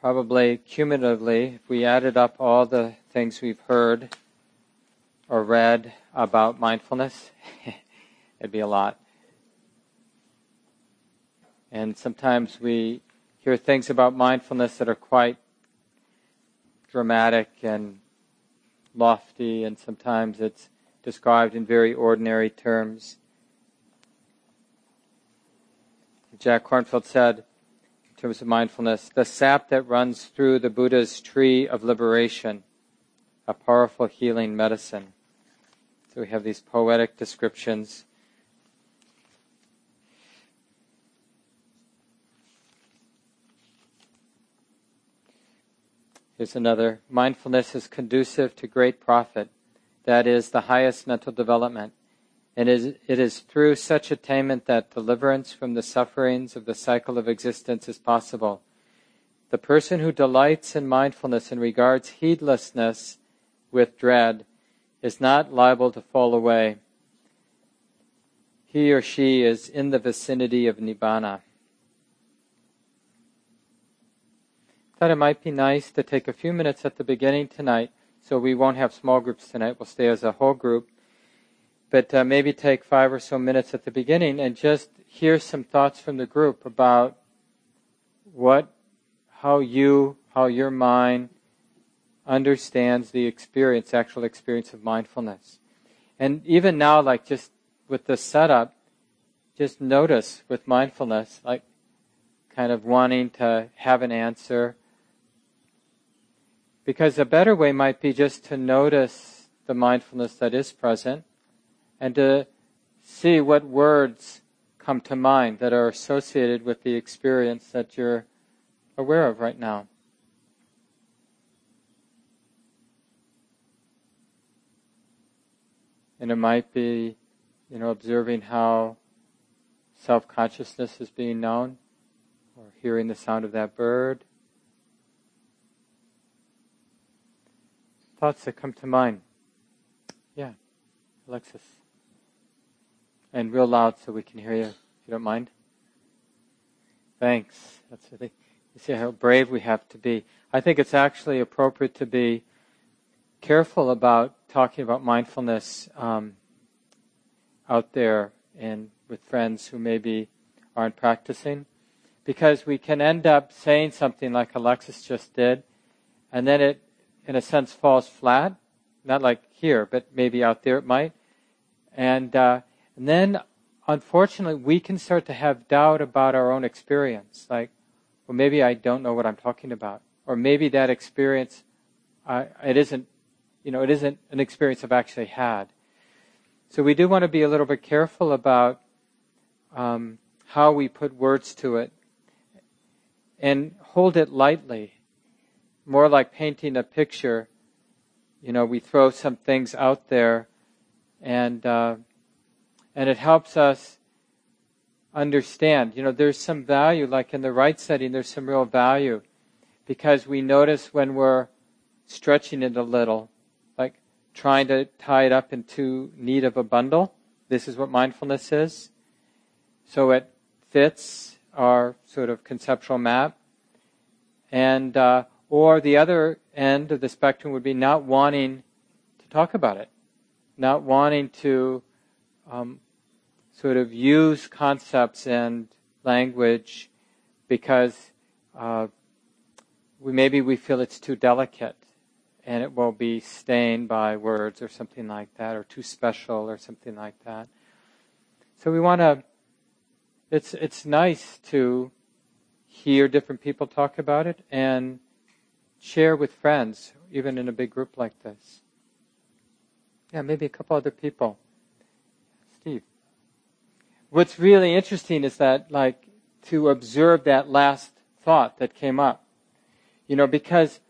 probably cumulatively, if we added up all the things we've heard or read about mindfulness, it'd be a lot. And sometimes we hear things about mindfulness that are quite dramatic and lofty, and sometimes it's described in very ordinary terms. Jack Kornfield said, in terms of mindfulness, the sap that runs through the Buddha's tree of liberation, a powerful healing medicine. So we have these poetic descriptions. Here's another. Mindfulness is conducive to great profit, that is, the highest mental development. And it is through such attainment that deliverance from the sufferings of the cycle of existence is possible. The person who delights in mindfulness and regards heedlessness with dread is not liable to fall away. He or she is in the vicinity of Nibbana. Thought it might be nice to take a few minutes at the beginning tonight, so we won't have small groups tonight. We'll stay as a whole group but uh, maybe take five or so minutes at the beginning and just hear some thoughts from the group about what, how you, how your mind understands the experience, actual experience of mindfulness. And even now, like just with the setup, just notice with mindfulness, like kind of wanting to have an answer. Because a better way might be just to notice the mindfulness that is present and to see what words come to mind that are associated with the experience that you're aware of right now. And it might be, you know, observing how self consciousness is being known, or hearing the sound of that bird. Thoughts that come to mind. Yeah, Alexis and real loud so we can hear you, if you don't mind. Thanks. That's really, you see how brave we have to be. I think it's actually appropriate to be careful about talking about mindfulness um, out there and with friends who maybe aren't practicing, because we can end up saying something like Alexis just did, and then it, in a sense, falls flat. Not like here, but maybe out there it might. And uh, and then, unfortunately, we can start to have doubt about our own experience. Like, well, maybe I don't know what I'm talking about. Or maybe that experience, uh, it isn't, you know, it isn't an experience I've actually had. So we do want to be a little bit careful about um, how we put words to it and hold it lightly, more like painting a picture. You know, we throw some things out there and uh, and it helps us understand. You know, there's some value, like in the right setting, there's some real value because we notice when we're stretching it a little, like trying to tie it up into need of a bundle. This is what mindfulness is. So it fits our sort of conceptual map. And, uh, or the other end of the spectrum would be not wanting to talk about it, not wanting to um, sort of use concepts and language because uh, we, maybe we feel it's too delicate and it will be stained by words or something like that, or too special or something like that. So we want to. It's it's nice to hear different people talk about it and share with friends, even in a big group like this. Yeah, maybe a couple other people. Steve what's really interesting is that, like, to observe that last thought that came up. You know, because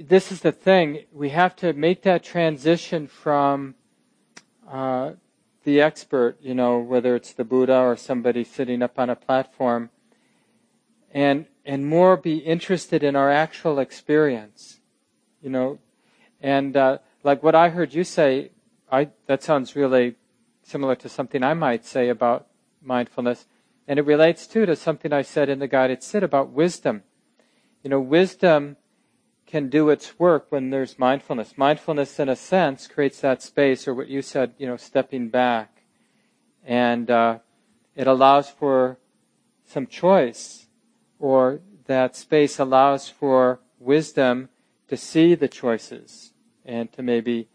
this is the thing, we have to make that transition from uh, the expert, you know, whether it's the Buddha or somebody sitting up on a platform, and and more be interested in our actual experience, you know, and uh, like what I heard you say, I that sounds really similar to something I might say about mindfulness. And it relates too to something I said in the guided sit about wisdom. You know, wisdom can do its work when there's mindfulness. Mindfulness, in a sense, creates that space, or what you said, you know, stepping back. And uh, it allows for some choice, or that space allows for wisdom to see the choices and to maybe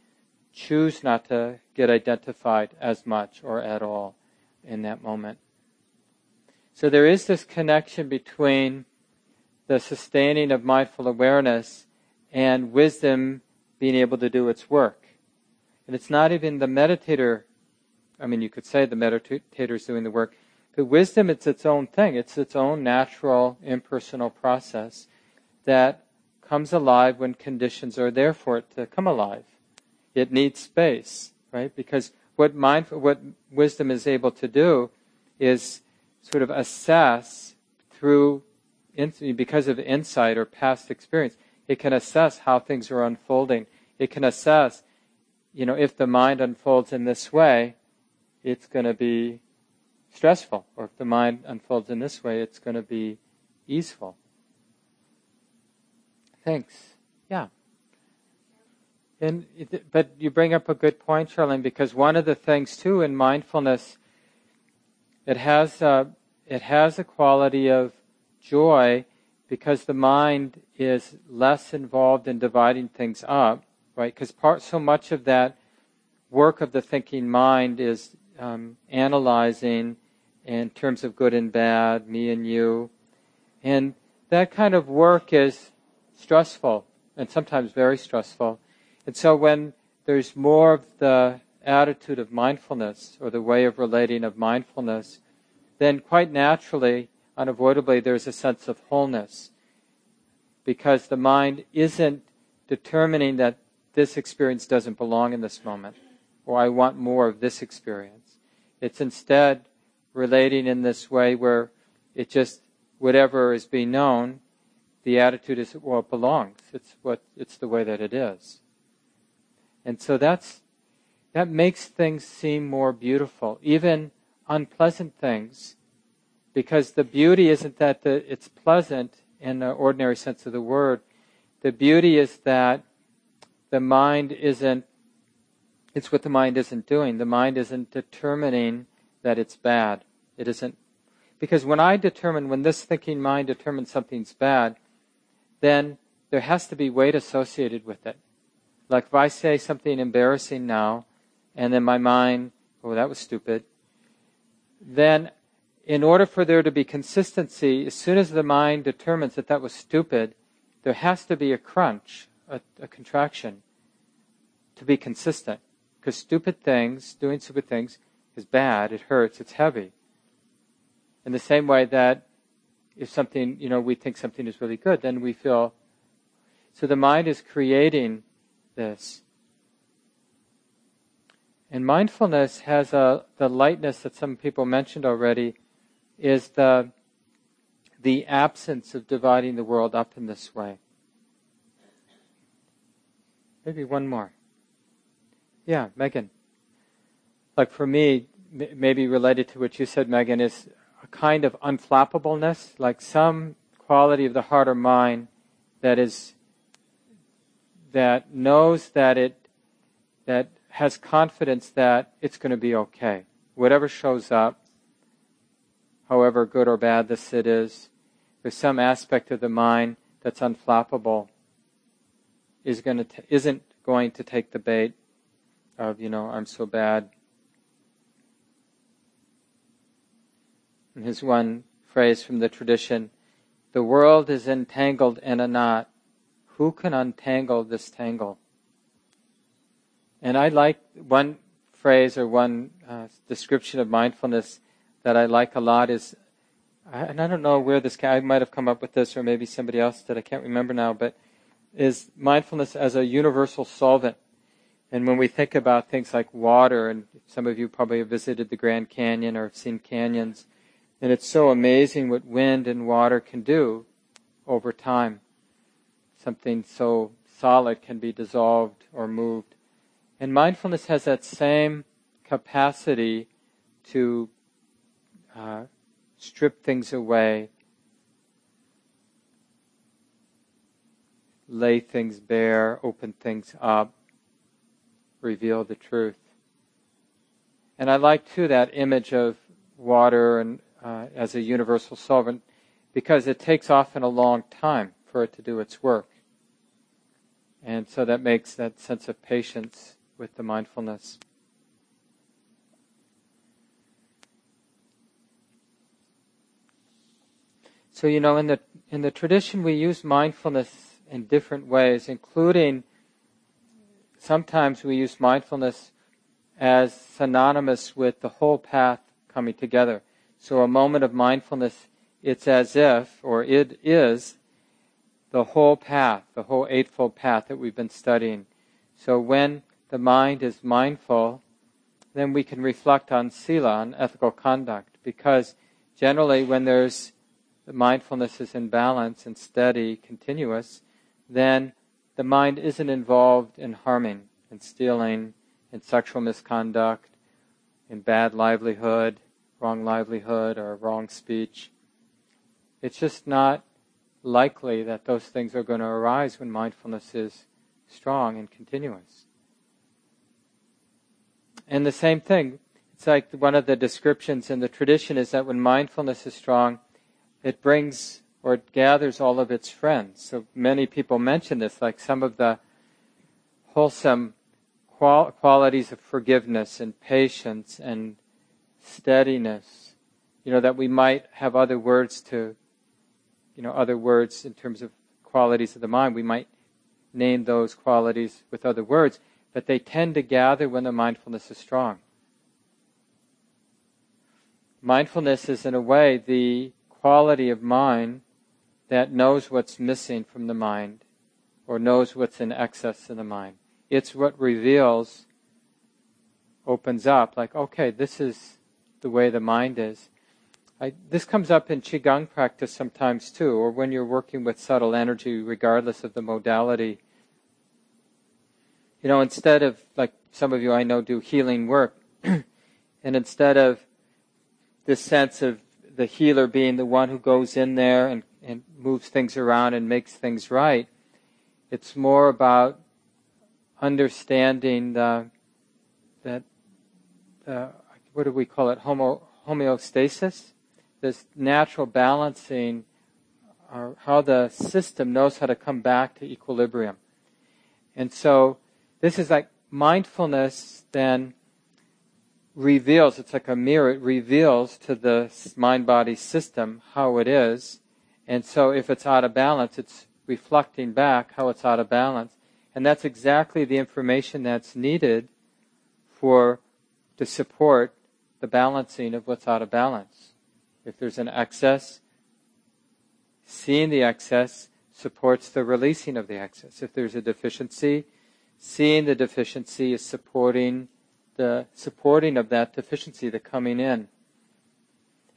choose not to get identified as much or at all in that moment. So there is this connection between the sustaining of mindful awareness and wisdom being able to do its work. And it's not even the meditator, I mean, you could say the meditator is doing the work, but wisdom, it's its own thing. It's its own natural, impersonal process that comes alive when conditions are there for it to come alive. It needs space, right? Because what mindful, what wisdom is able to do is sort of assess through, because of insight or past experience, it can assess how things are unfolding. It can assess, you know, if the mind unfolds in this way, it's going to be stressful, or if the mind unfolds in this way, it's going to be easeful. Thanks. Yeah. And but you bring up a good point, Charlene, because one of the things too in mindfulness, it has a, it has a quality of joy because the mind is less involved in dividing things up, right? Because part so much of that work of the thinking mind is um, analyzing in terms of good and bad, me and you, and that kind of work is stressful and sometimes very stressful. And so when there's more of the attitude of mindfulness or the way of relating of mindfulness, then quite naturally, unavoidably, there's a sense of wholeness. Because the mind isn't determining that this experience doesn't belong in this moment, or I want more of this experience. It's instead relating in this way where it just, whatever is being known, the attitude is, well, it belongs. It's what, it's the way that it is. And so that's, that makes things seem more beautiful, even unpleasant things, because the beauty isn't that the, it's pleasant in the ordinary sense of the word. The beauty is that the mind isn't, it's what the mind isn't doing. The mind isn't determining that it's bad. It isn't, because when I determine, when this thinking mind determines something's bad, then there has to be weight associated with it. Like if I say something embarrassing now, and then my mind, oh, that was stupid, then in order for there to be consistency, as soon as the mind determines that that was stupid, there has to be a crunch, a, a contraction, to be consistent. Because stupid things, doing stupid things, is bad, it hurts, it's heavy. In the same way that if something, you know, we think something is really good, then we feel. So the mind is creating this. And mindfulness has a, the lightness that some people mentioned already, is the, the absence of dividing the world up in this way. Maybe one more. Yeah, Megan. Like for me, maybe related to what you said, Megan, is a kind of unflappableness, like some quality of the heart or mind that is that knows that it that has confidence that it's going to be okay. Whatever shows up, however good or bad the sit is, there's some aspect of the mind that's unflappable, is going to t- isn't going to take the bait of you know I'm so bad, And here's one phrase from the tradition The world is entangled in a knot. Who can untangle this tangle? And I like one phrase or one uh, description of mindfulness that I like a lot is, and I don't know where this, came, I might have come up with this or maybe somebody else did, I can't remember now, but is mindfulness as a universal solvent. And when we think about things like water, and some of you probably have visited the Grand Canyon or have seen canyons, and it's so amazing what wind and water can do over time. Something so solid can be dissolved or moved. And mindfulness has that same capacity to uh, strip things away, lay things bare, open things up, reveal the truth. And I like too that image of water and uh, as a universal solvent because it takes often a long time for it to do its work. And so that makes that sense of patience with the mindfulness. So you know in the in the tradition we use mindfulness in different ways, including sometimes we use mindfulness as synonymous with the whole path coming together. So a moment of mindfulness, it's as if, or it is, the whole path, the whole Eightfold Path that we've been studying. So when the mind is mindful, then we can reflect on sila, on ethical conduct, because generally when there's the mindfulness is in balance and steady, continuous, then the mind isn't involved in harming and stealing, in sexual misconduct, in bad livelihood, wrong livelihood, or wrong speech. It's just not likely that those things are going to arise when mindfulness is strong and continuous. And the same thing, it's like one of the descriptions in the tradition is that when mindfulness is strong, it brings or it gathers all of its friends. So many people mention this, like some of the wholesome qual- qualities of forgiveness and patience and steadiness. You know, that we might have other words to, you know, other words in terms of qualities of the mind. We might name those qualities with other words, but they tend to gather when the mindfulness is strong. Mindfulness is, in a way, the quality of mind that knows what's missing from the mind or knows what's in excess in the mind. It's what reveals, opens up, like, okay, this is the way the mind is. I, this comes up in Qigong practice sometimes too, or when you're working with subtle energy, regardless of the modality. You know, instead of, like some of you I know do healing work, and instead of this sense of the healer being the one who goes in there and, and moves things around and makes things right. It's more about understanding the, that, what do we call it, Homo, homeostasis? This natural balancing, or uh, how the system knows how to come back to equilibrium. And so this is like mindfulness then reveals, it's like a mirror, it reveals to the mind body system how it is. And so if it's out of balance, it's reflecting back how it's out of balance. And that's exactly the information that's needed for to support the balancing of what's out of balance. If there's an excess, seeing the excess supports the releasing of the excess. If there's a deficiency, seeing the deficiency is supporting the supporting of that deficiency, the coming in.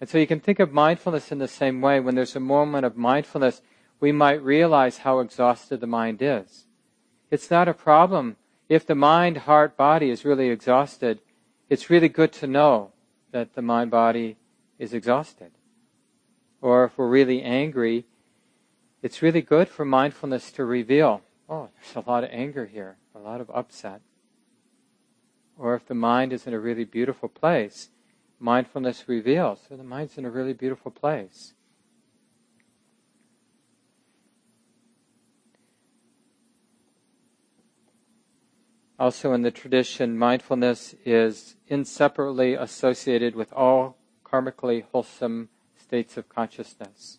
And so you can think of mindfulness in the same way. When there's a moment of mindfulness, we might realize how exhausted the mind is. It's not a problem. If the mind, heart, body is really exhausted, it's really good to know that the mind, body is exhausted. Or if we're really angry, it's really good for mindfulness to reveal, oh, there's a lot of anger here, a lot of upset or if the mind is in a really beautiful place, mindfulness reveals, so the mind's in a really beautiful place. Also, in the tradition, mindfulness is inseparably associated with all karmically wholesome states of consciousness.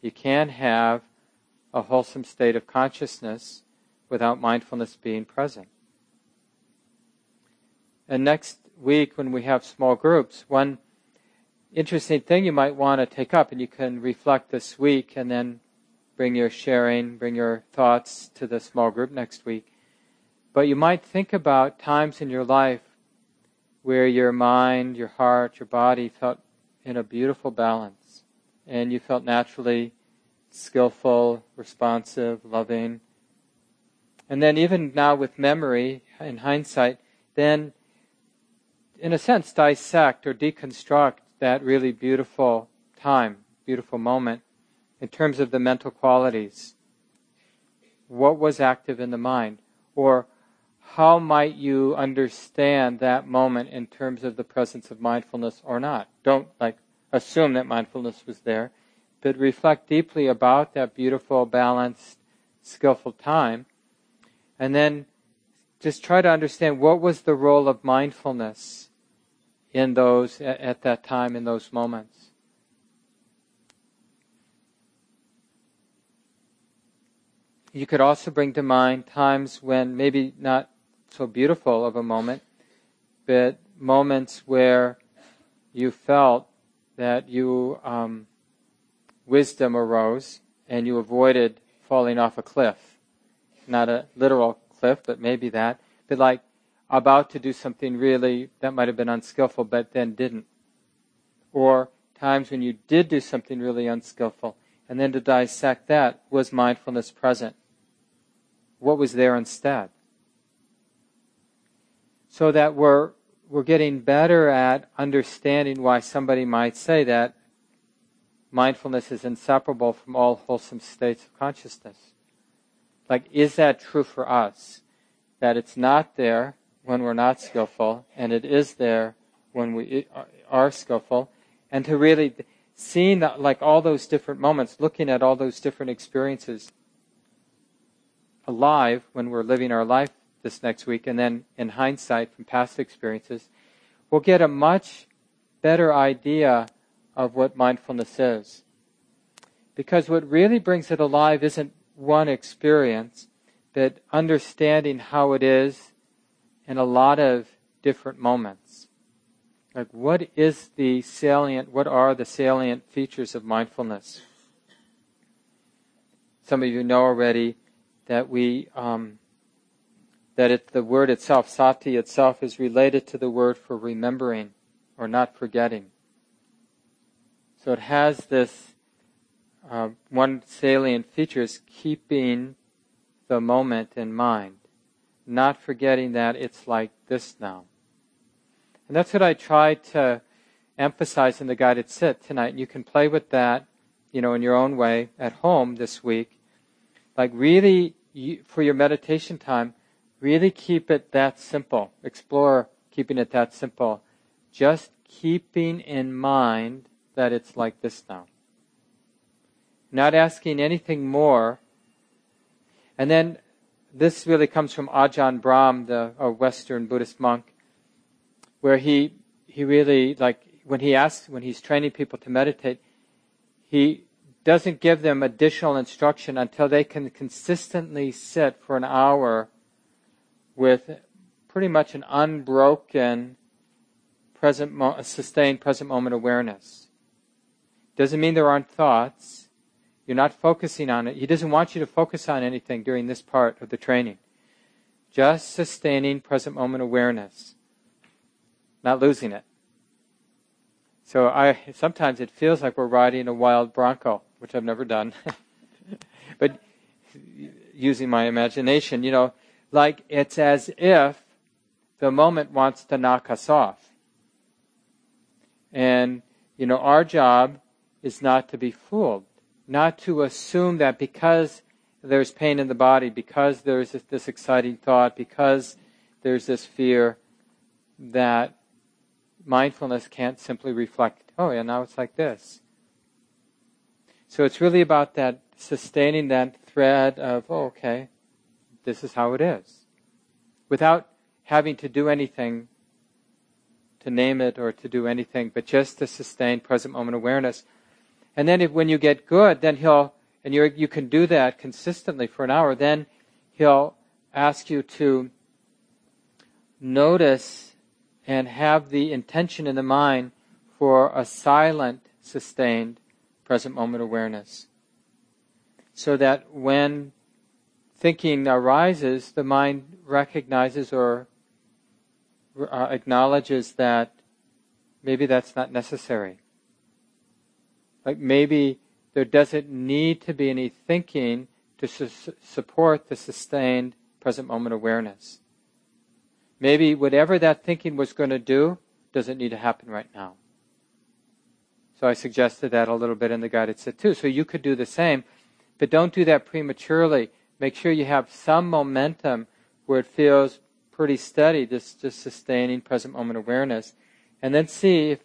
You can't have a wholesome state of consciousness without mindfulness being present. And next week, when we have small groups, one interesting thing you might want to take up, and you can reflect this week and then bring your sharing, bring your thoughts to the small group next week. But you might think about times in your life where your mind, your heart, your body felt in a beautiful balance, and you felt naturally skillful, responsive, loving. And then, even now with memory, in hindsight, then in a sense, dissect or deconstruct that really beautiful time, beautiful moment, in terms of the mental qualities. What was active in the mind? Or how might you understand that moment in terms of the presence of mindfulness or not? Don't like assume that mindfulness was there, but reflect deeply about that beautiful, balanced, skillful time. And then just try to understand what was the role of mindfulness in those at, at that time in those moments. You could also bring to mind times when maybe not so beautiful of a moment, but moments where you felt that you um, wisdom arose and you avoided falling off a cliff, not a literal cliff, but maybe that, but like about to do something really that might have been unskillful, but then didn't, or times when you did do something really unskillful, and then to dissect that was mindfulness present. What was there instead? So that we're we're getting better at understanding why somebody might say that mindfulness is inseparable from all wholesome states of consciousness. Like, is that true for us? That it's not there when we're not skillful, and it is there when we are skillful, and to really seeing that, like all those different moments, looking at all those different experiences alive when we're living our life this next week, and then in hindsight from past experiences, we'll get a much better idea of what mindfulness is. Because what really brings it alive isn't one experience, but understanding how it is in a lot of different moments. Like, what is the salient, what are the salient features of mindfulness? Some of you know already that we um, that it, the word itself, sati itself, is related to the word for remembering or not forgetting. So it has this uh, one salient feature is keeping the moment in mind, not forgetting that it's like this now. And that's what I try to emphasize in the guided sit tonight. And you can play with that, you know, in your own way at home this week. Like really, you, for your meditation time, Really keep it that simple. Explore keeping it that simple. Just keeping in mind that it's like this now. Not asking anything more. And then this really comes from Ajahn Brahm, the Western Buddhist monk, where he he really like when he asks when he's training people to meditate, he doesn't give them additional instruction until they can consistently sit for an hour with pretty much an unbroken present mo- sustained present moment awareness. Doesn't mean there aren't thoughts. You're not focusing on it. He doesn't want you to focus on anything during this part of the training. Just sustaining present moment awareness, not losing it. So I sometimes it feels like we're riding a wild bronco, which I've never done. but using my imagination, you know, like it's as if the moment wants to knock us off. And, you know, our job is not to be fooled, not to assume that because there's pain in the body, because there's this, exciting thought, because there's this fear, that mindfulness can't simply reflect, oh, yeah, now it's like this. So it's really about that sustaining that thread of, oh, okay, this is how it is. Without having to do anything to name it or to do anything, but just to sustain present moment awareness. And then if, when you get good, then he'll, and you you can do that consistently for an hour, then he'll ask you to notice and have the intention in the mind for a silent, sustained present moment awareness. So that when thinking arises, the mind recognizes or uh, acknowledges that maybe that's not necessary. Like maybe there doesn't need to be any thinking to su- support the sustained present moment awareness. Maybe whatever that thinking was going to do doesn't need to happen right now. So I suggested that a little bit in the guided sit too. So you could do the same, but don't do that prematurely. Make sure you have some momentum where it feels pretty steady, just, just sustaining present moment awareness. And then see if,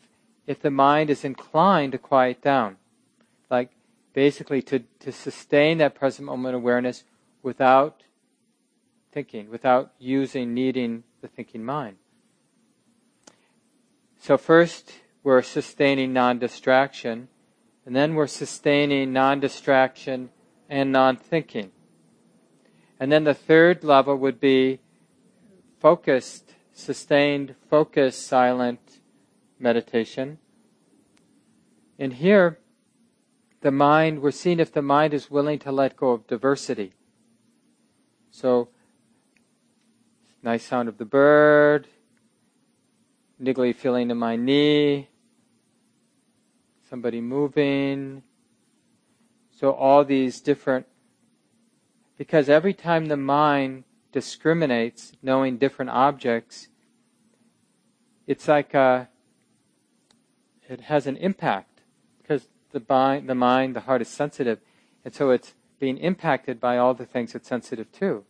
if the mind is inclined to quiet down. Like basically to, to sustain that present moment awareness without thinking, without using, needing the thinking mind. So first, we're sustaining non-distraction, and then we're sustaining non-distraction and non-thinking. And then the third level would be focused, sustained, focused, silent meditation. And here, the mind, we're seeing if the mind is willing to let go of diversity. So, nice sound of the bird, niggly feeling in my knee, somebody moving. So all these different, because every time the mind discriminates, knowing different objects, it's like a, it has an impact because the mind, the mind, the heart is sensitive, and so it's being impacted by all the things it's sensitive to.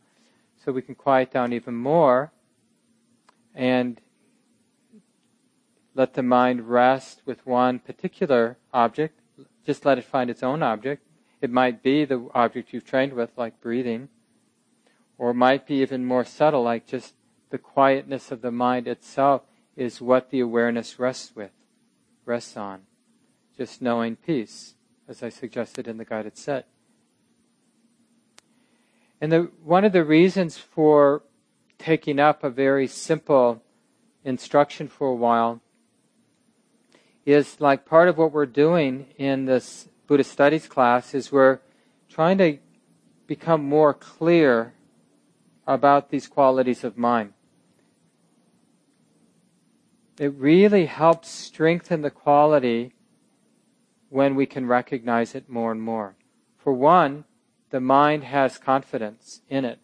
So we can quiet down even more and let the mind rest with one particular object. Just let it find its own object. It might be the object you've trained with, like breathing, or it might be even more subtle, like just the quietness of the mind itself is what the awareness rests with, rests on. Just knowing peace, as I suggested in the guided set. And the, one of the reasons for taking up a very simple instruction for a while is like part of what we're doing in this Buddhist studies class is we're trying to become more clear about these qualities of mind. It really helps strengthen the quality when we can recognize it more and more. For one, the mind has confidence in it.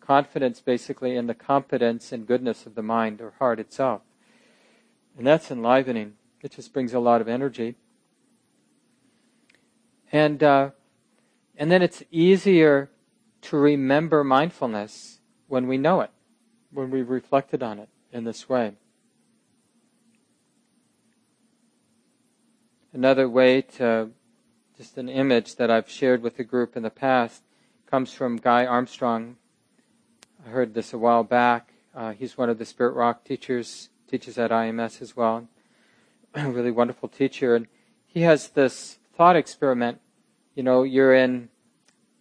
Confidence basically in the competence and goodness of the mind or heart itself. And that's enlivening. It just brings a lot of energy. And, uh, and then it's easier to remember mindfulness when we know it, when we've reflected on it in this way. Another way to, just an image that I've shared with the group in the past, comes from Guy Armstrong. I heard this a while back. Uh, he's one of the Spirit Rock teachers, teaches at IMS as well. a really wonderful teacher, and he has this thought experiment. You know, you're in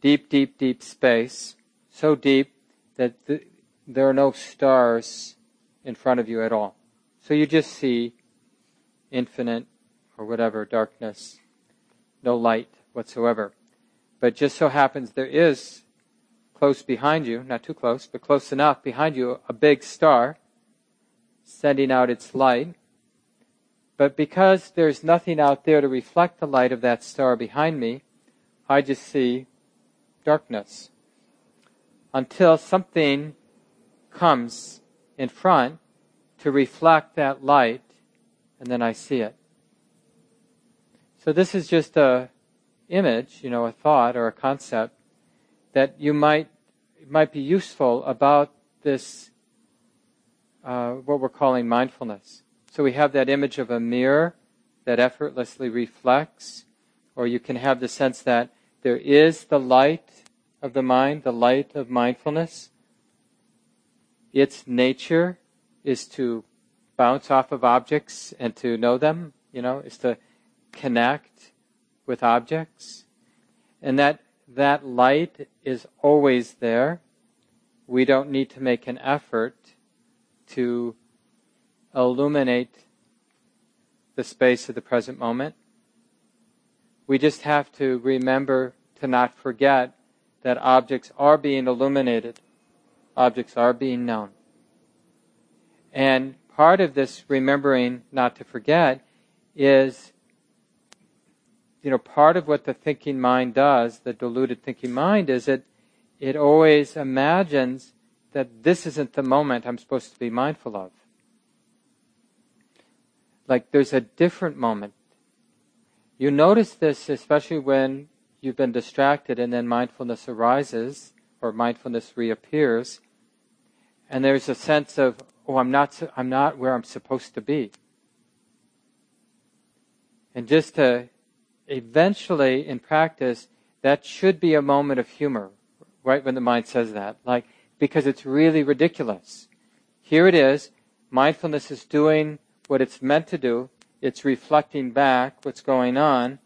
deep, deep, deep space, so deep that the, there are no stars in front of you at all. So you just see infinite or whatever darkness, no light whatsoever. But just so happens there is close behind you, not too close, but close enough behind you, a big star sending out its light. But because there's nothing out there to reflect the light of that star behind me, I just see darkness. Until something comes in front to reflect that light, and then I see it. So this is just a image, you know, a thought or a concept that you might might be useful about this uh, what we're calling mindfulness. So we have that image of a mirror that effortlessly reflects, or you can have the sense that there is the light of the mind, the light of mindfulness. Its nature is to bounce off of objects and to know them, you know, is to connect with objects. And that, that light is always there. We don't need to make an effort to illuminate the space of the present moment. We just have to remember to not forget that objects are being illuminated, objects are being known. And part of this remembering not to forget is, you know, part of what the thinking mind does, the deluded thinking mind, is that it always imagines that this isn't the moment I'm supposed to be mindful of like there's a different moment. You notice this especially when you've been distracted and then mindfulness arises or mindfulness reappears and there's a sense of oh I'm not I'm not where I'm supposed to be. And just to eventually in practice that should be a moment of humor right when the mind says that. Like because it's really ridiculous. Here it is. Mindfulness is doing what it's meant to do. It's reflecting back what's going on.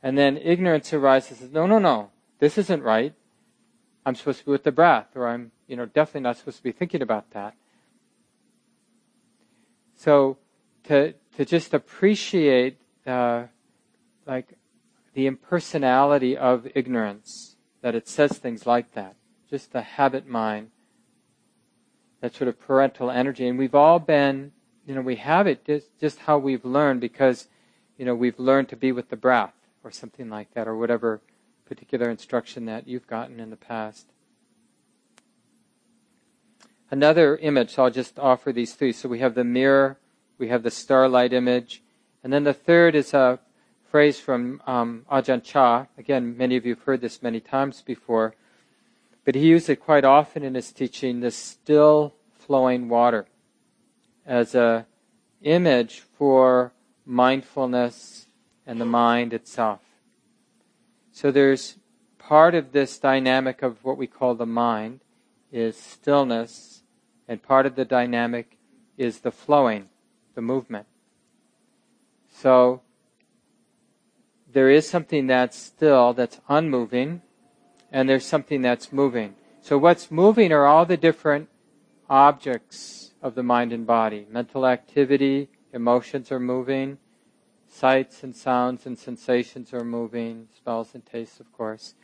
And then ignorance arises. No no no. This isn't right. I'm supposed to be with the breath or i'm you know definitely not supposed to be thinking about that. So to to just appreciate uh, like the impersonality of ignorance, that it says things like that. Just the habit mind, that sort of parental energy. And we've all been, you know, we have it just, just how we've learned because, you know, we've learned to be with the breath or something like that or whatever particular instruction that you've gotten in the past. Another image, so I'll just offer these three. So we have the mirror, we have the starlight image, and then the third is a phrase from um, Ajahn Chah. Again, many of you have heard this many times before, but he used it quite often in his teaching, the still flowing water, as a image for mindfulness and the mind itself. So there's part of this dynamic of what we call the mind is stillness, and part of the dynamic is the flowing, the movement. So there is something that's still, that's unmoving, and there's something that's moving. So what's moving are all the different objects of the mind and body. Mental activity, emotions are moving, sights and sounds and sensations are moving, smells and tastes, of course.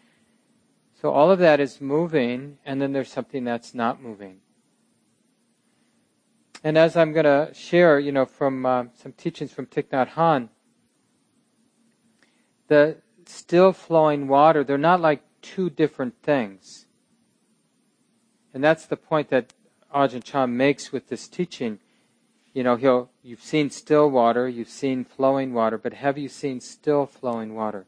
So all of that is moving, and then there's something that's not moving. And as I'm going to share, you know, from uh, some teachings from Thich Nhat Hanh, the still flowing water, they're not like two different things. And that's the point that Ajahn Chah makes with this teaching. You know, he'll, you've seen still water, you've seen flowing water, but have you seen still flowing water?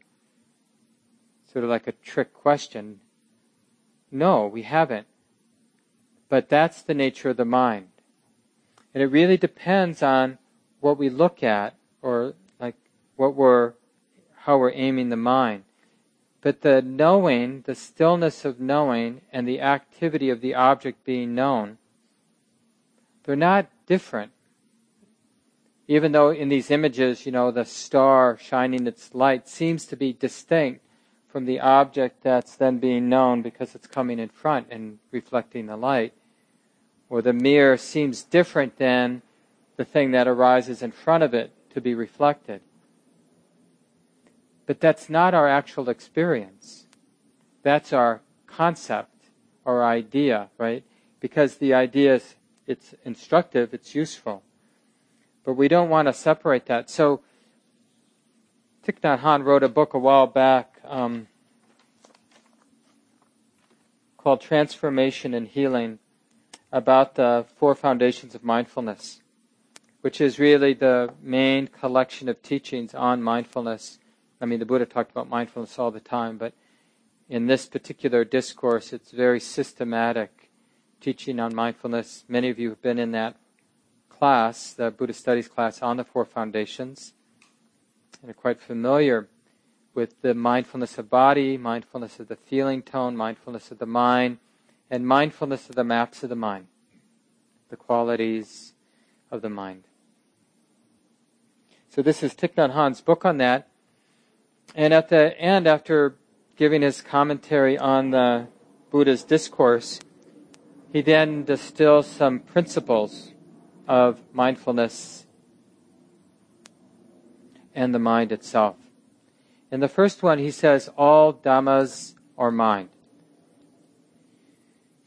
Sort of like a trick question. No, we haven't. But that's the nature of the mind. And it really depends on what we look at or like what we're, how we're aiming the mind. But the knowing, the stillness of knowing, and the activity of the object being known, they're not different. Even though in these images, you know, the star shining its light seems to be distinct from the object that's then being known because it's coming in front and reflecting the light or the mirror seems different than the thing that arises in front of it to be reflected. But that's not our actual experience. That's our concept, our idea, right? Because the idea is it's instructive, it's useful. But we don't want to separate that. So Thich Nhat Hanh wrote a book a while back um, called Transformation and Healing about the four foundations of mindfulness, which is really the main collection of teachings on mindfulness. I mean, the Buddha talked about mindfulness all the time, but in this particular discourse, it's very systematic teaching on mindfulness. Many of you have been in that class, the Buddhist studies class on the four foundations, and are quite familiar with the mindfulness of body, mindfulness of the feeling tone, mindfulness of the mind, and mindfulness of the maps of the mind, the qualities of the mind. So this is Thich Nhat Hanh's book on that. And at the end, after giving his commentary on the Buddha's discourse, he then distills some principles of mindfulness and the mind itself. In the first one, he says, all dhammas are mind.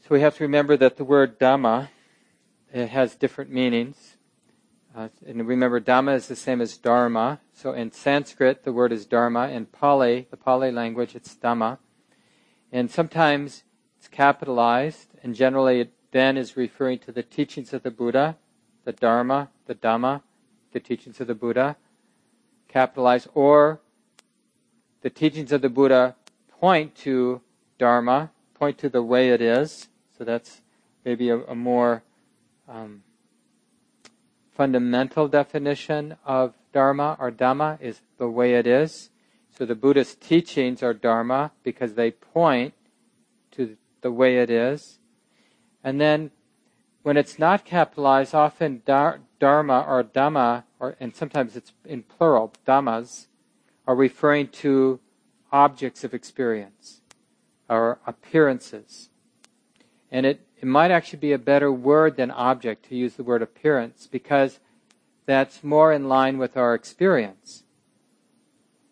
So we have to remember that the word Dhamma it has different meanings. Uh, and remember, Dhamma is the same as Dharma. So in Sanskrit, the word is Dharma. In Pali, the Pali language, it's Dhamma. And sometimes it's capitalized, and generally it then is referring to the teachings of the Buddha, the Dharma, the Dhamma, the teachings of the Buddha, capitalized, or the teachings of the Buddha point to Dharma, point to the way it is. So that's maybe a, a more um, fundamental definition of Dharma or Dhamma is the way it is. So the Buddhist teachings are Dharma because they point to the way it is. And then when it's not capitalized, often Dharma or Dhamma, or, and sometimes it's in plural, Dhammas, are referring to objects of experience or appearances. And it, it might actually be a better word than object to use the word appearance because that's more in line with our experience.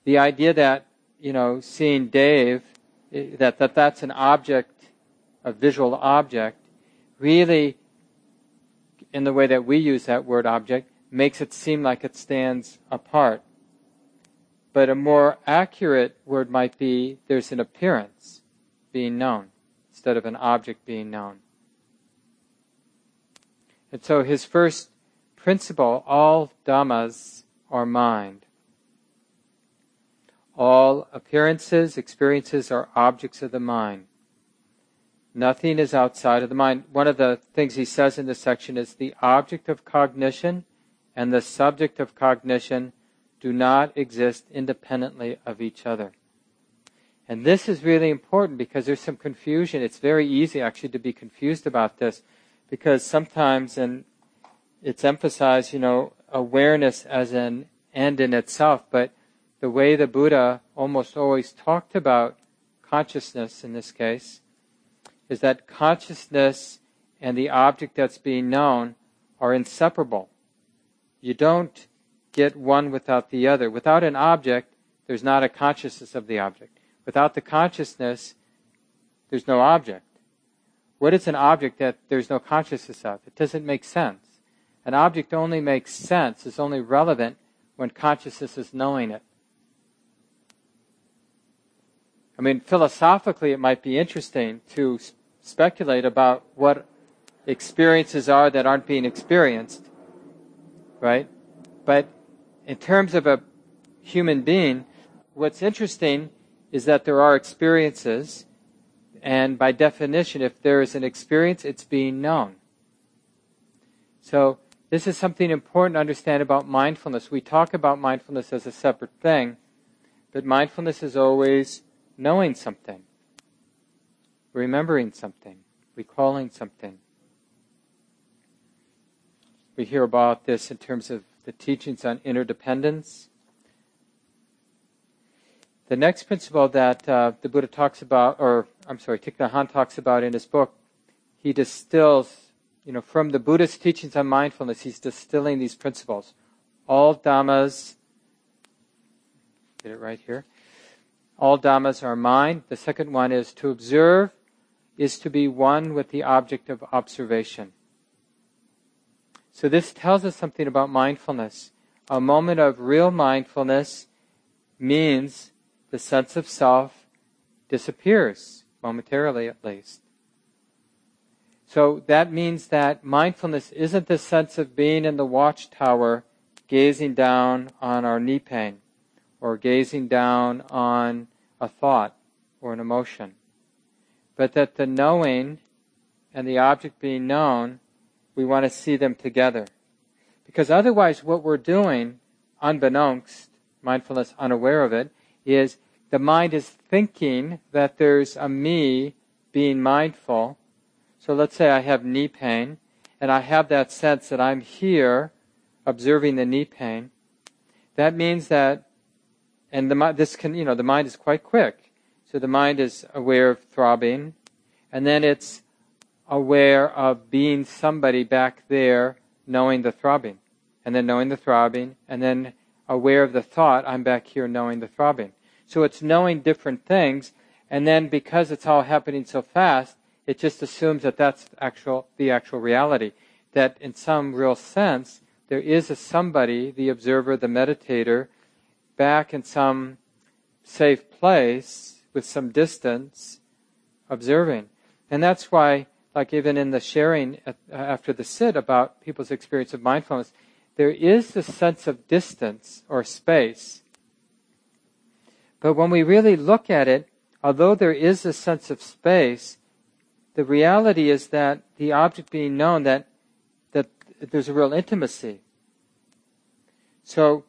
The idea that, you know, seeing Dave, that, that that's an object, a visual object, really, in the way that we use that word object, makes it seem like it stands apart. But a more accurate word might be there's an appearance being known instead of an object being known. And so his first principle all dhammas are mind. All appearances, experiences are objects of the mind. Nothing is outside of the mind. One of the things he says in this section is the object of cognition and the subject of cognition do not exist independently of each other. And this is really important because there's some confusion. It's very easy actually to be confused about this because sometimes, and it's emphasized, you know, awareness as an end in itself, but the way the Buddha almost always talked about consciousness in this case is that consciousness and the object that's being known are inseparable. You don't get one without the other. Without an object, there's not a consciousness of the object. Without the consciousness, there's no object. What is an object that there's no consciousness of? It doesn't make sense. An object only makes sense, is only relevant when consciousness is knowing it. I mean, philosophically, it might be interesting to speculate about what experiences are that aren't being experienced, right? But in terms of a human being, what's interesting is that there are experiences and by definition, if there is an experience, it's being known. So, this is something important to understand about mindfulness. We talk about mindfulness as a separate thing, but mindfulness is always knowing something, remembering something, recalling something. We hear about this in terms of the teachings on interdependence the next principle that uh, the Buddha talks about, or I'm sorry, Thich Nhat Hanh talks about in his book, he distills, you know, from the Buddhist teachings on mindfulness, he's distilling these principles. All dhammas, get it right here. All dhammas are mind. The second one is to observe is to be one with the object of observation. So this tells us something about mindfulness. A moment of real mindfulness means the sense of self disappears, momentarily at least. So that means that mindfulness isn't the sense of being in the watchtower gazing down on our knee pain or gazing down on a thought or an emotion, but that the knowing and the object being known, we want to see them together. Because otherwise, what we're doing, unbeknownst, mindfulness unaware of it, is the mind is thinking that there's a me being mindful. So let's say I have knee pain, and I have that sense that I'm here observing the knee pain. That means that, and the this can, you know, the mind is quite quick. So the mind is aware of throbbing, and then it's aware of being somebody back there knowing the throbbing, and then knowing the throbbing, and then aware of the thought, I'm back here knowing the throbbing. So it's knowing different things, and then because it's all happening so fast, it just assumes that that's actual the actual reality. That in some real sense, there is a somebody, the observer, the meditator, back in some safe place with some distance, observing. And that's why, like even in the sharing at, after the sit about people's experience of mindfulness, there is this sense of distance or space But when we really look at it, although there is a sense of space, the reality is that the object being known, that, that there's a real intimacy. So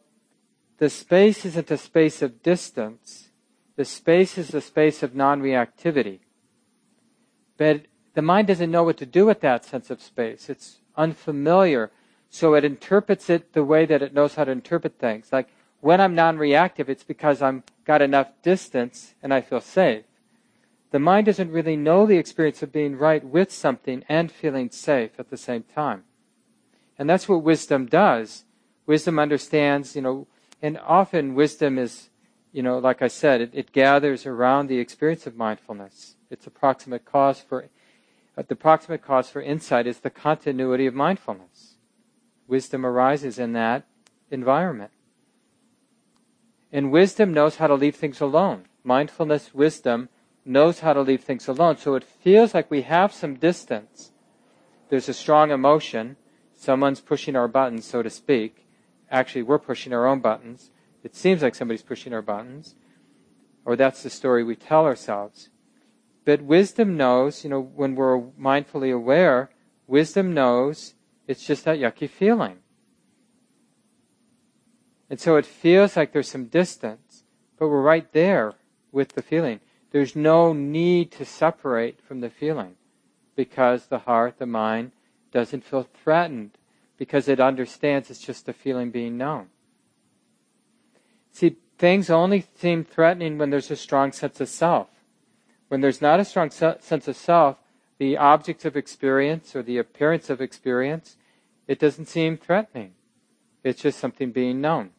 the space isn't a space of distance. The space is a space of non-reactivity. But the mind doesn't know what to do with that sense of space. It's unfamiliar. So it interprets it the way that it knows how to interpret things. Like when I'm non-reactive, it's because I've got enough distance and I feel safe. The mind doesn't really know the experience of being right with something and feeling safe at the same time. And that's what wisdom does. Wisdom understands, you know, and often wisdom is, you know, like I said, it, it gathers around the experience of mindfulness. Its approximate cause for, uh, the proximate cause for insight is the continuity of mindfulness. Wisdom arises in that environment. And wisdom knows how to leave things alone. Mindfulness, wisdom knows how to leave things alone. So it feels like we have some distance. There's a strong emotion. Someone's pushing our buttons, so to speak. Actually, we're pushing our own buttons. It seems like somebody's pushing our buttons. Or that's the story we tell ourselves. But wisdom knows, you know, when we're mindfully aware, wisdom knows it's just that yucky feeling. And so it feels like there's some distance, but we're right there with the feeling. There's no need to separate from the feeling because the heart, the mind, doesn't feel threatened because it understands it's just a feeling being known. See, things only seem threatening when there's a strong sense of self. When there's not a strong sense of self, the objects of experience or the appearance of experience, it doesn't seem threatening. It's just something being known.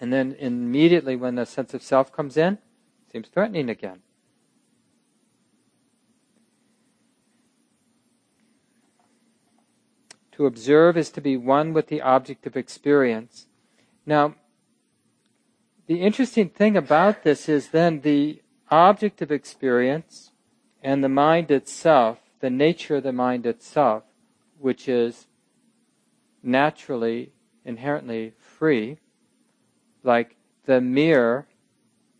And then immediately when the sense of self comes in, it seems threatening again. To observe is to be one with the object of experience. Now, the interesting thing about this is then the object of experience and the mind itself, the nature of the mind itself, which is naturally, inherently free, like the mirror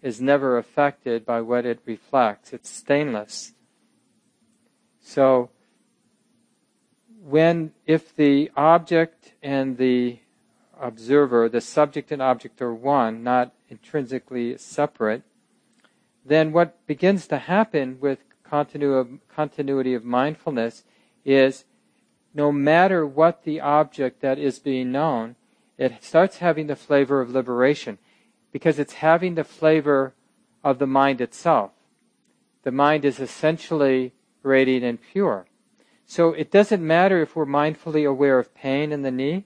is never affected by what it reflects, it's stainless. So, when if the object and the observer, the subject and object are one, not intrinsically separate, then what begins to happen with continuity of mindfulness is no matter what the object that is being known, it starts having the flavor of liberation because it's having the flavor of the mind itself. The mind is essentially radiant and pure. So it doesn't matter if we're mindfully aware of pain in the knee,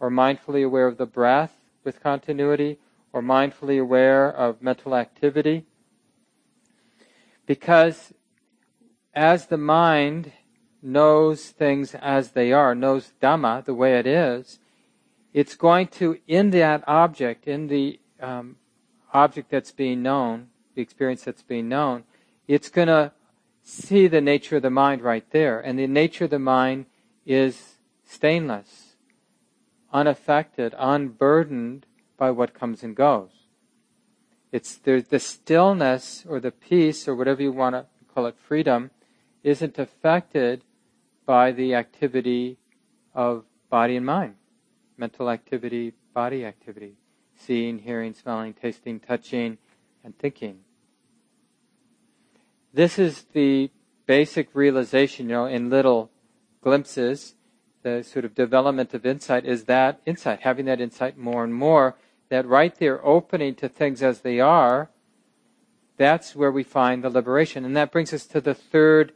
or mindfully aware of the breath with continuity, or mindfully aware of mental activity. Because as the mind knows things as they are, knows Dhamma the way it is, it's going to, in that object, in the um, object that's being known, the experience that's being known, it's going to see the nature of the mind right there. And the nature of the mind is stainless, unaffected, unburdened by what comes and goes. It's the, the stillness or the peace or whatever you want to call it, freedom, isn't affected by the activity of body and mind. Mental activity, body activity. Seeing, hearing, smelling, tasting, touching, and thinking this is the basic realization, you know, in little glimpses, the sort of development of insight is that insight, having that insight more and more, that right there opening to things as they are, that's where we find the liberation. And that brings us to the third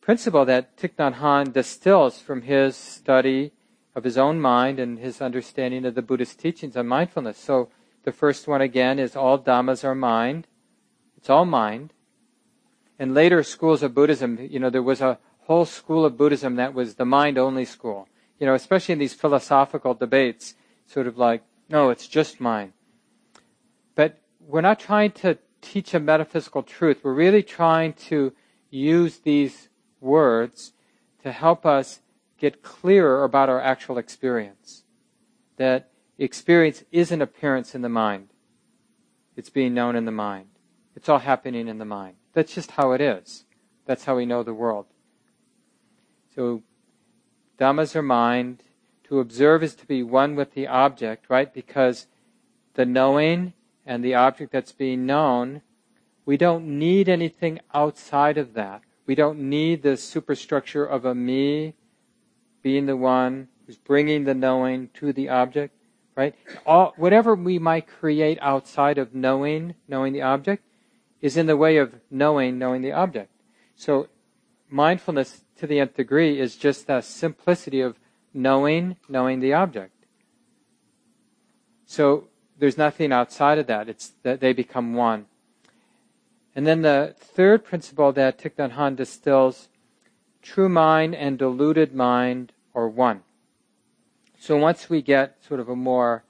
principle that Thich Nhat Hanh distills from his study of his own mind and his understanding of the Buddhist teachings on mindfulness. So the first one again is all dhammas are mind. It's all mind in later schools of Buddhism, you know, there was a whole school of Buddhism that was the mind only school. You know, especially in these philosophical debates, sort of like, no, it's just mind. But we're not trying to teach a metaphysical truth. We're really trying to use these words to help us get clearer about our actual experience. That experience is an appearance in the mind. it's being known in the mind. It's all happening in the mind. That's just how it is. That's how we know the world. So, dhammas are mind. To observe is to be one with the object, right? Because the knowing and the object that's being known, we don't need anything outside of that. We don't need the superstructure of a me being the one who's bringing the knowing to the object, right? All, whatever we might create outside of knowing, knowing the object, is in the way of knowing, knowing the object. So mindfulness to the nth degree is just the simplicity of knowing, knowing the object. So there's nothing outside of that. It's that they become one. And then the third principle that Thich Nhat Hanh distills, true mind and deluded mind are one. So once we get sort of a more,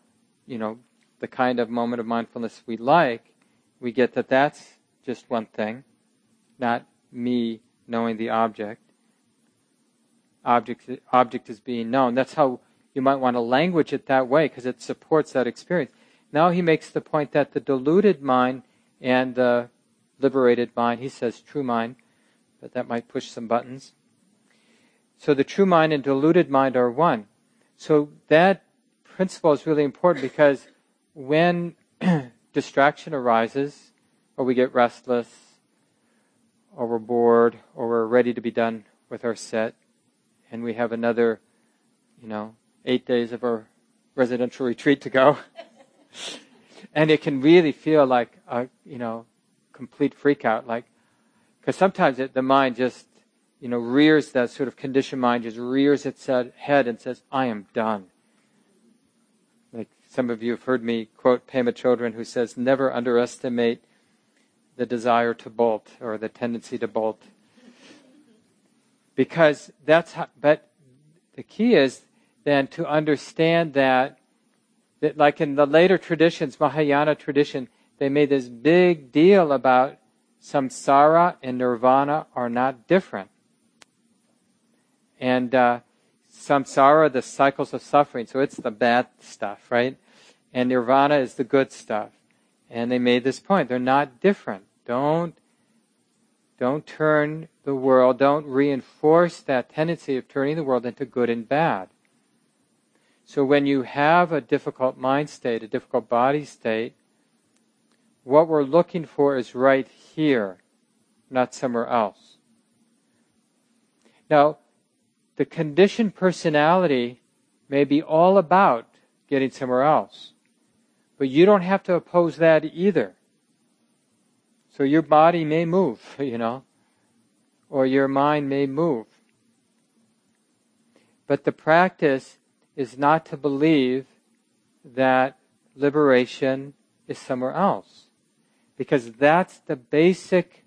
you know, the kind of moment of mindfulness we like, we get that that's just one thing, not me knowing the object. Object, object is being known. That's how you might want to language it that way because it supports that experience. Now he makes the point that the deluded mind and the liberated mind, he says true mind, but that might push some buttons. So the true mind and deluded mind are one. So that principle is really important because when distraction arises, or we get restless, or we're bored, or we're ready to be done with our set, and we have another, you know, eight days of our residential retreat to go. and it can really feel like a, you know, complete freak out, like, because sometimes it, the mind just, you know, rears that sort of conditioned mind, just rears its head and says, I am done. Like some of you have heard me quote Pema Chodron, who says, never underestimate the desire to bolt or the tendency to bolt. Because that's how, but the key is then to understand that, that like in the later traditions, Mahayana tradition, they made this big deal about samsara and nirvana are not different. And uh, samsara, the cycles of suffering, so it's the bad stuff, right? And nirvana is the good stuff. And they made this point. They're not different. Don't, don't turn the world, don't reinforce that tendency of turning the world into good and bad. So when you have a difficult mind state, a difficult body state, what we're looking for is right here, not somewhere else. Now, the conditioned personality may be all about getting somewhere else. But you don't have to oppose that either. So your body may move, you know, or your mind may move. But the practice is not to believe that liberation is somewhere else. Because that's the basic,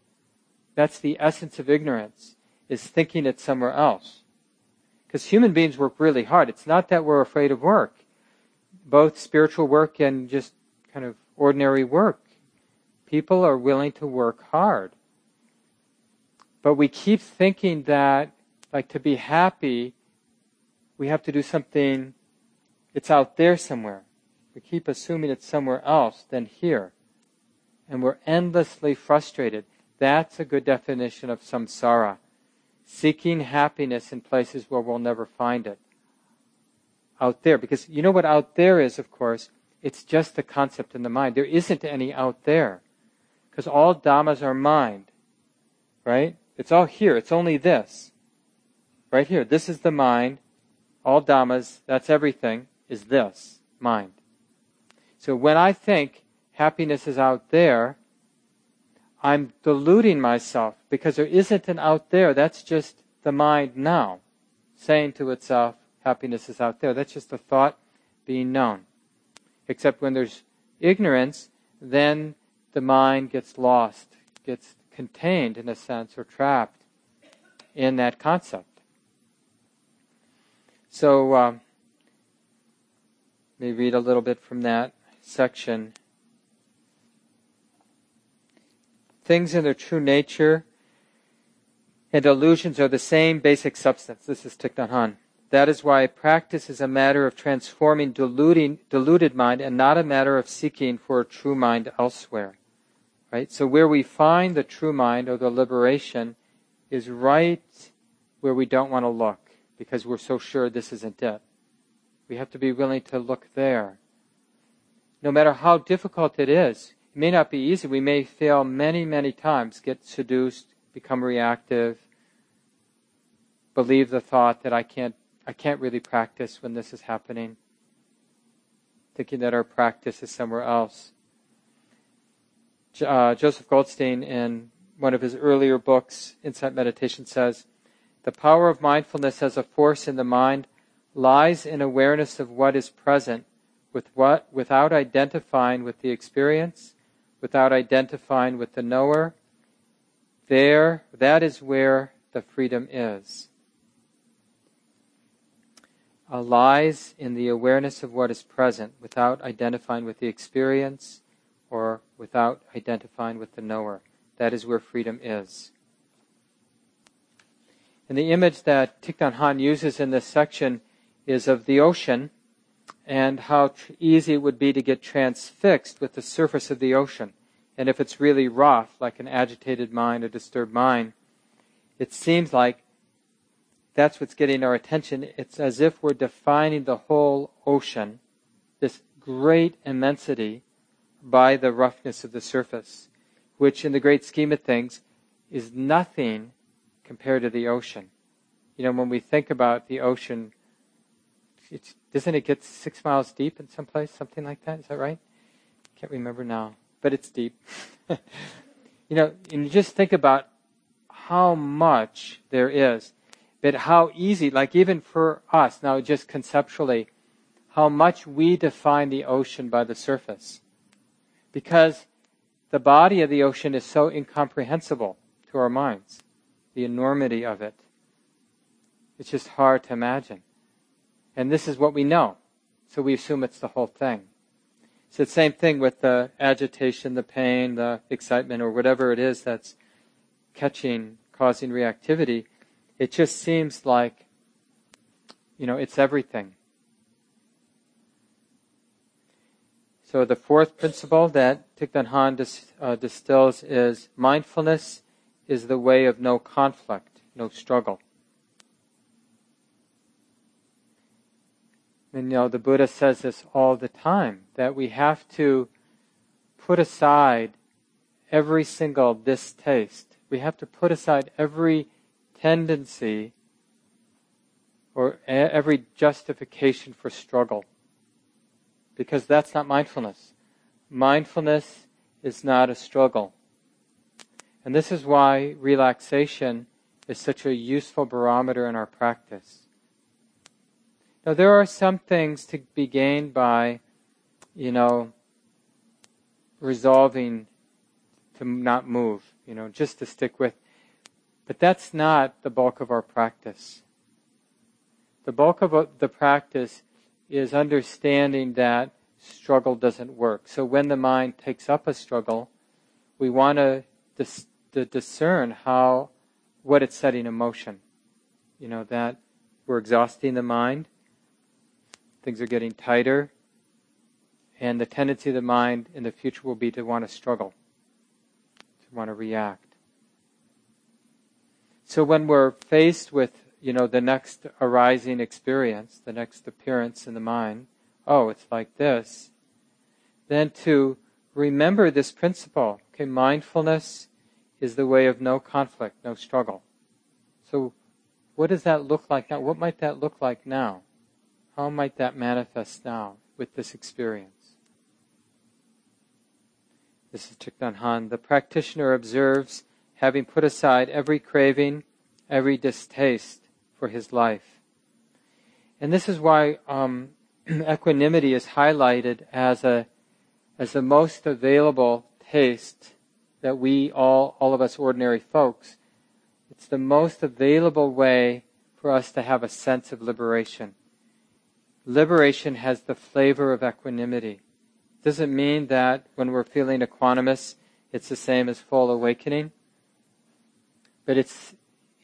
that's the essence of ignorance, is thinking it's somewhere else. Because human beings work really hard. It's not that we're afraid of work. Both spiritual work and just kind of ordinary work People are willing to work hard. But we keep thinking that, like, to be happy, we have to do something, it's out there somewhere. We keep assuming it's somewhere else than here. And we're endlessly frustrated. That's a good definition of samsara. Seeking happiness in places where we'll never find it. Out there. Because you know what out there is, of course? It's just the concept in the mind. There isn't any out there. Because all dhammas are mind. Right? It's all here. It's only this. Right here. This is the mind. All dhammas, that's everything, is this mind. So when I think happiness is out there, I'm deluding myself because there isn't an out there. That's just the mind now saying to itself, happiness is out there. That's just a thought being known. Except when there's ignorance, then the mind gets lost, gets contained in a sense, or trapped in that concept. So, um, let me read a little bit from that section. Things in their true nature and illusions are the same basic substance. This is Thich Nhat Hanh. That is why practice is a matter of transforming diluting, diluted mind and not a matter of seeking for a true mind elsewhere. Right? So where we find the true mind or the liberation is right where we don't want to look because we're so sure this isn't it. We have to be willing to look there. No matter how difficult it is, it may not be easy. We may fail many, many times, get seduced, become reactive, believe the thought that I can't, I can't really practice when this is happening, thinking that our practice is somewhere else. Uh, Joseph Goldstein, in one of his earlier books, Insight Meditation, says, The power of mindfulness as a force in the mind lies in awareness of what is present with what, without identifying with the experience, without identifying with the knower. There, that is where the freedom is. Uh, lies in the awareness of what is present without identifying with the experience or without identifying with the knower. That is where freedom is. And the image that Thich Hanh uses in this section is of the ocean and how tr- easy it would be to get transfixed with the surface of the ocean. And if it's really rough, like an agitated mind, a disturbed mind, it seems like that's what's getting our attention. It's as if we're defining the whole ocean, this great immensity, by the roughness of the surface, which in the great scheme of things is nothing compared to the ocean. You know, when we think about the ocean, doesn't it get six miles deep in some place, something like that? Is that right? Can't remember now, but it's deep. you know, and you just think about how much there is, but how easy, like even for us now, just conceptually, how much we define the ocean by the surface. Because the body of the ocean is so incomprehensible to our minds, the enormity of it. It's just hard to imagine. And this is what we know. So we assume it's the whole thing. It's the same thing with the agitation, the pain, the excitement, or whatever it is that's catching, causing reactivity. It just seems like, you know, it's everything. So the fourth principle that Thich Nhat Hanh dis, uh, distills is mindfulness is the way of no conflict, no struggle. And you know, the Buddha says this all the time that we have to put aside every single distaste. We have to put aside every tendency or every justification for struggle. Because that's not mindfulness. Mindfulness is not a struggle. And this is why relaxation is such a useful barometer in our practice. Now, there are some things to be gained by, you know, resolving to not move, you know, just to stick with. But that's not the bulk of our practice. The bulk of uh, the practice is understanding that struggle doesn't work. So when the mind takes up a struggle, we want to, dis- to discern how, what it's setting in motion. You know, that we're exhausting the mind things are getting tighter, and the tendency of the mind in the future will be to want to struggle, to want to react. So when we're faced with, you know, the next arising experience, the next appearance in the mind, oh, it's like this, then to remember this principle. Okay, mindfulness is the way of no conflict, no struggle. So what does that look like now? What might that look like now? How might that manifest now with this experience? This is Thich Hanh. The practitioner observes, having put aside every craving, every distaste for his life. And this is why um, equanimity is highlighted as a as the most available taste that we all all of us ordinary folks. It's the most available way for us to have a sense of liberation liberation has the flavor of equanimity. Doesn't mean that when we're feeling equanimous, it's the same as full awakening, but it's,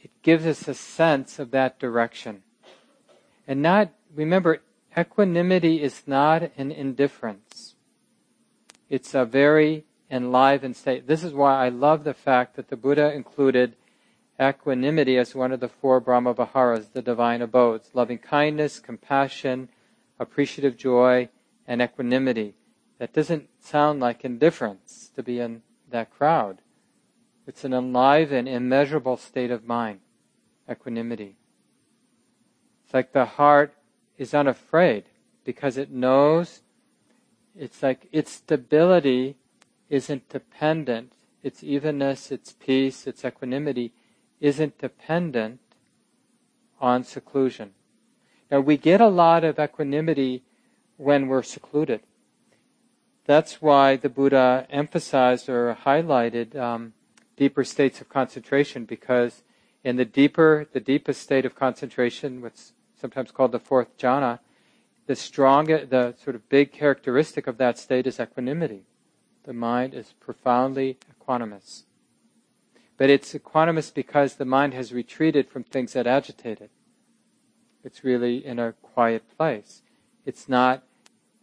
it gives us a sense of that direction. And not, remember, equanimity is not an indifference. It's a very enlivened state. This is why I love the fact that the Buddha included equanimity as one of the four Brahma Viharas, the divine abodes loving kindness, compassion, appreciative joy, and equanimity. That doesn't sound like indifference to be in that crowd. It's an enlivened, immeasurable state of mind, equanimity. It's like the heart is unafraid because it knows it's like its stability isn't dependent, its evenness, its peace, its equanimity isn't dependent on seclusion. Now, we get a lot of equanimity when we're secluded. That's why the Buddha emphasized or highlighted um, deeper states of concentration, because in the deeper, the deepest state of concentration, what's sometimes called the fourth jhana, the strong, the sort of big characteristic of that state is equanimity. The mind is profoundly equanimous. But it's equanimous because the mind has retreated from things that agitate it. It's really in a quiet place. It's not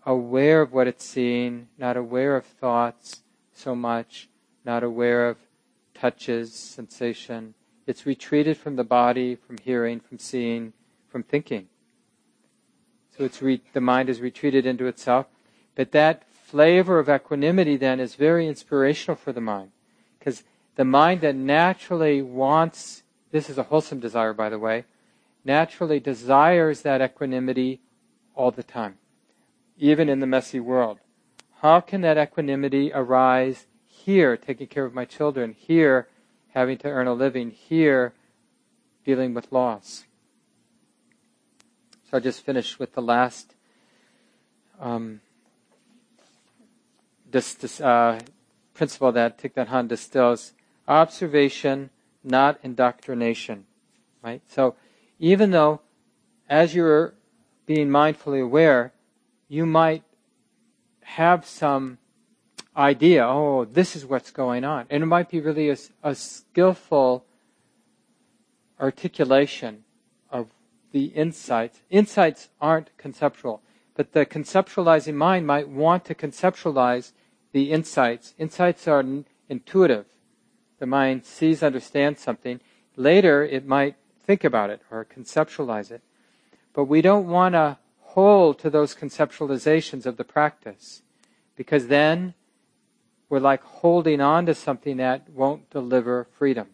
aware of what it's seeing, not aware of thoughts so much, not aware of touches, sensation. It's retreated from the body, from hearing, from seeing, from thinking. So it's re- the mind is retreated into itself. But that flavor of equanimity then is very inspirational for the mind. Because the mind that naturally wants, this is a wholesome desire, by the way, naturally desires that equanimity all the time, even in the messy world. How can that equanimity arise here, taking care of my children, here, having to earn a living, here, dealing with loss? So I'll just finish with the last um, this, this uh, principle that Thich Nhat Hanh distills observation, not indoctrination. Right? So even though as you're being mindfully aware, you might have some idea, oh, this is what's going on. And it might be really a, a skillful articulation of the insights. Insights aren't conceptual, but the conceptualizing mind might want to conceptualize the insights. Insights are intuitive the mind sees, understands something, later it might think about it or conceptualize it. But we don't want to hold to those conceptualizations of the practice because then we're like holding on to something that won't deliver freedom.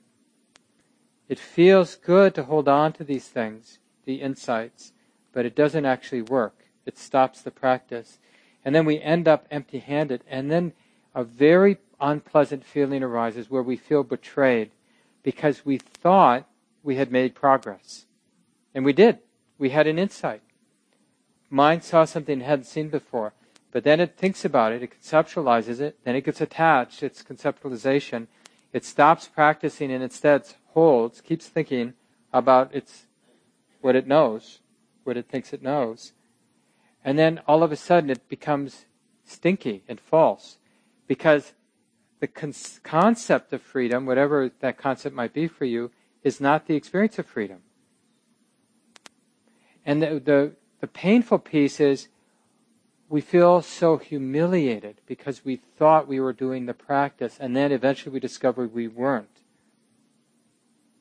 It feels good to hold on to these things, the insights, but it doesn't actually work. It stops the practice. And then we end up empty handed. And then a very unpleasant feeling arises where we feel betrayed because we thought we had made progress. And we did. We had an insight. Mind saw something it hadn't seen before. But then it thinks about it, it conceptualizes it, then it gets attached, its conceptualization. It stops practicing and instead holds, keeps thinking about its what it knows, what it thinks it knows. And then all of a sudden it becomes stinky and false because the con- concept of freedom, whatever that concept might be for you, is not the experience of freedom. And the, the, the painful piece is we feel so humiliated because we thought we were doing the practice, and then eventually we discovered we weren't.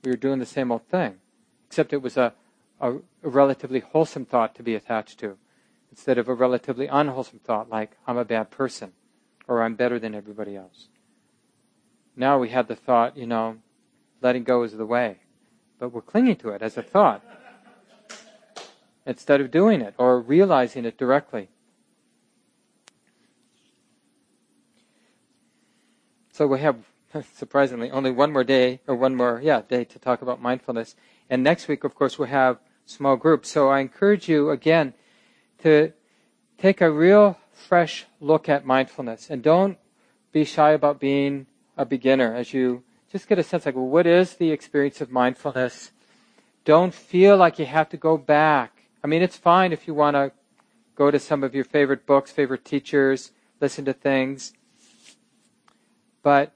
We were doing the same old thing, except it was a, a, a relatively wholesome thought to be attached to, instead of a relatively unwholesome thought like, I'm a bad person, or I'm better than everybody else. Now we have the thought, you know, letting go is the way. But we're clinging to it as a thought instead of doing it or realizing it directly. So we have, surprisingly, only one more day, or one more, yeah, day to talk about mindfulness. And next week, of course, we'll have small groups. So I encourage you, again, to take a real fresh look at mindfulness. And don't be shy about being a beginner as you just get a sense like, well, what is the experience of mindfulness? Don't feel like you have to go back. I mean, it's fine if you want to go to some of your favorite books, favorite teachers, listen to things. But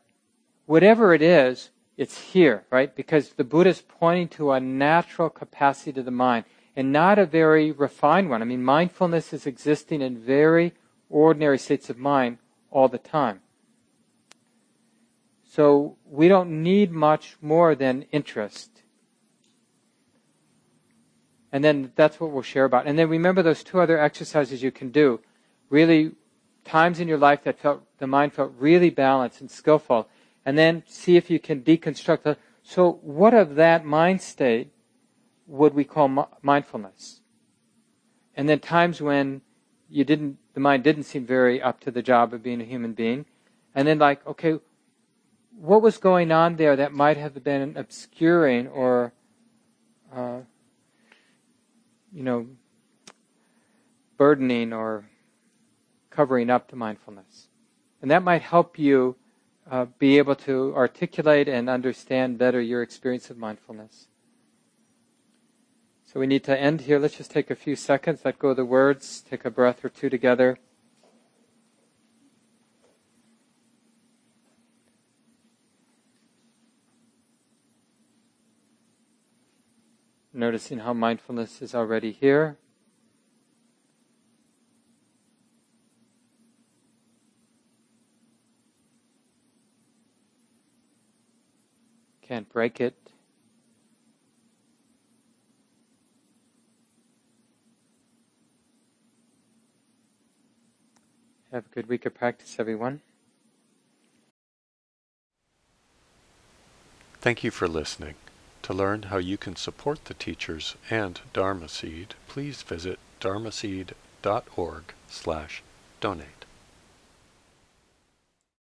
whatever it is, it's here, right? Because the Buddha is pointing to a natural capacity to the mind. and not a very refined one. I mean, mindfulness is existing in very ordinary states of mind all the time. So we don't need much more than interest. And then that's what we'll share about. And then remember those two other exercises you can do. Really, times in your life that felt the mind felt really balanced and skillful. And then see if you can deconstruct the. So, what of that mind state would we call mindfulness? And then times when you didn't, the mind didn't seem very up to the job of being a human being. And then, like, okay, what was going on there that might have been obscuring or uh, you know, burdening or covering up to mindfulness. And that might help you uh, be able to articulate and understand better your experience of mindfulness. So we need to end here. Let's just take a few seconds, let go of the words, take a breath or two together. Noticing how mindfulness is already here. Can't break it. Have a good week of practice, everyone. Thank you for listening. To learn how you can support the teachers and Dharma Seed, please visit dharmaseed.org slash donate.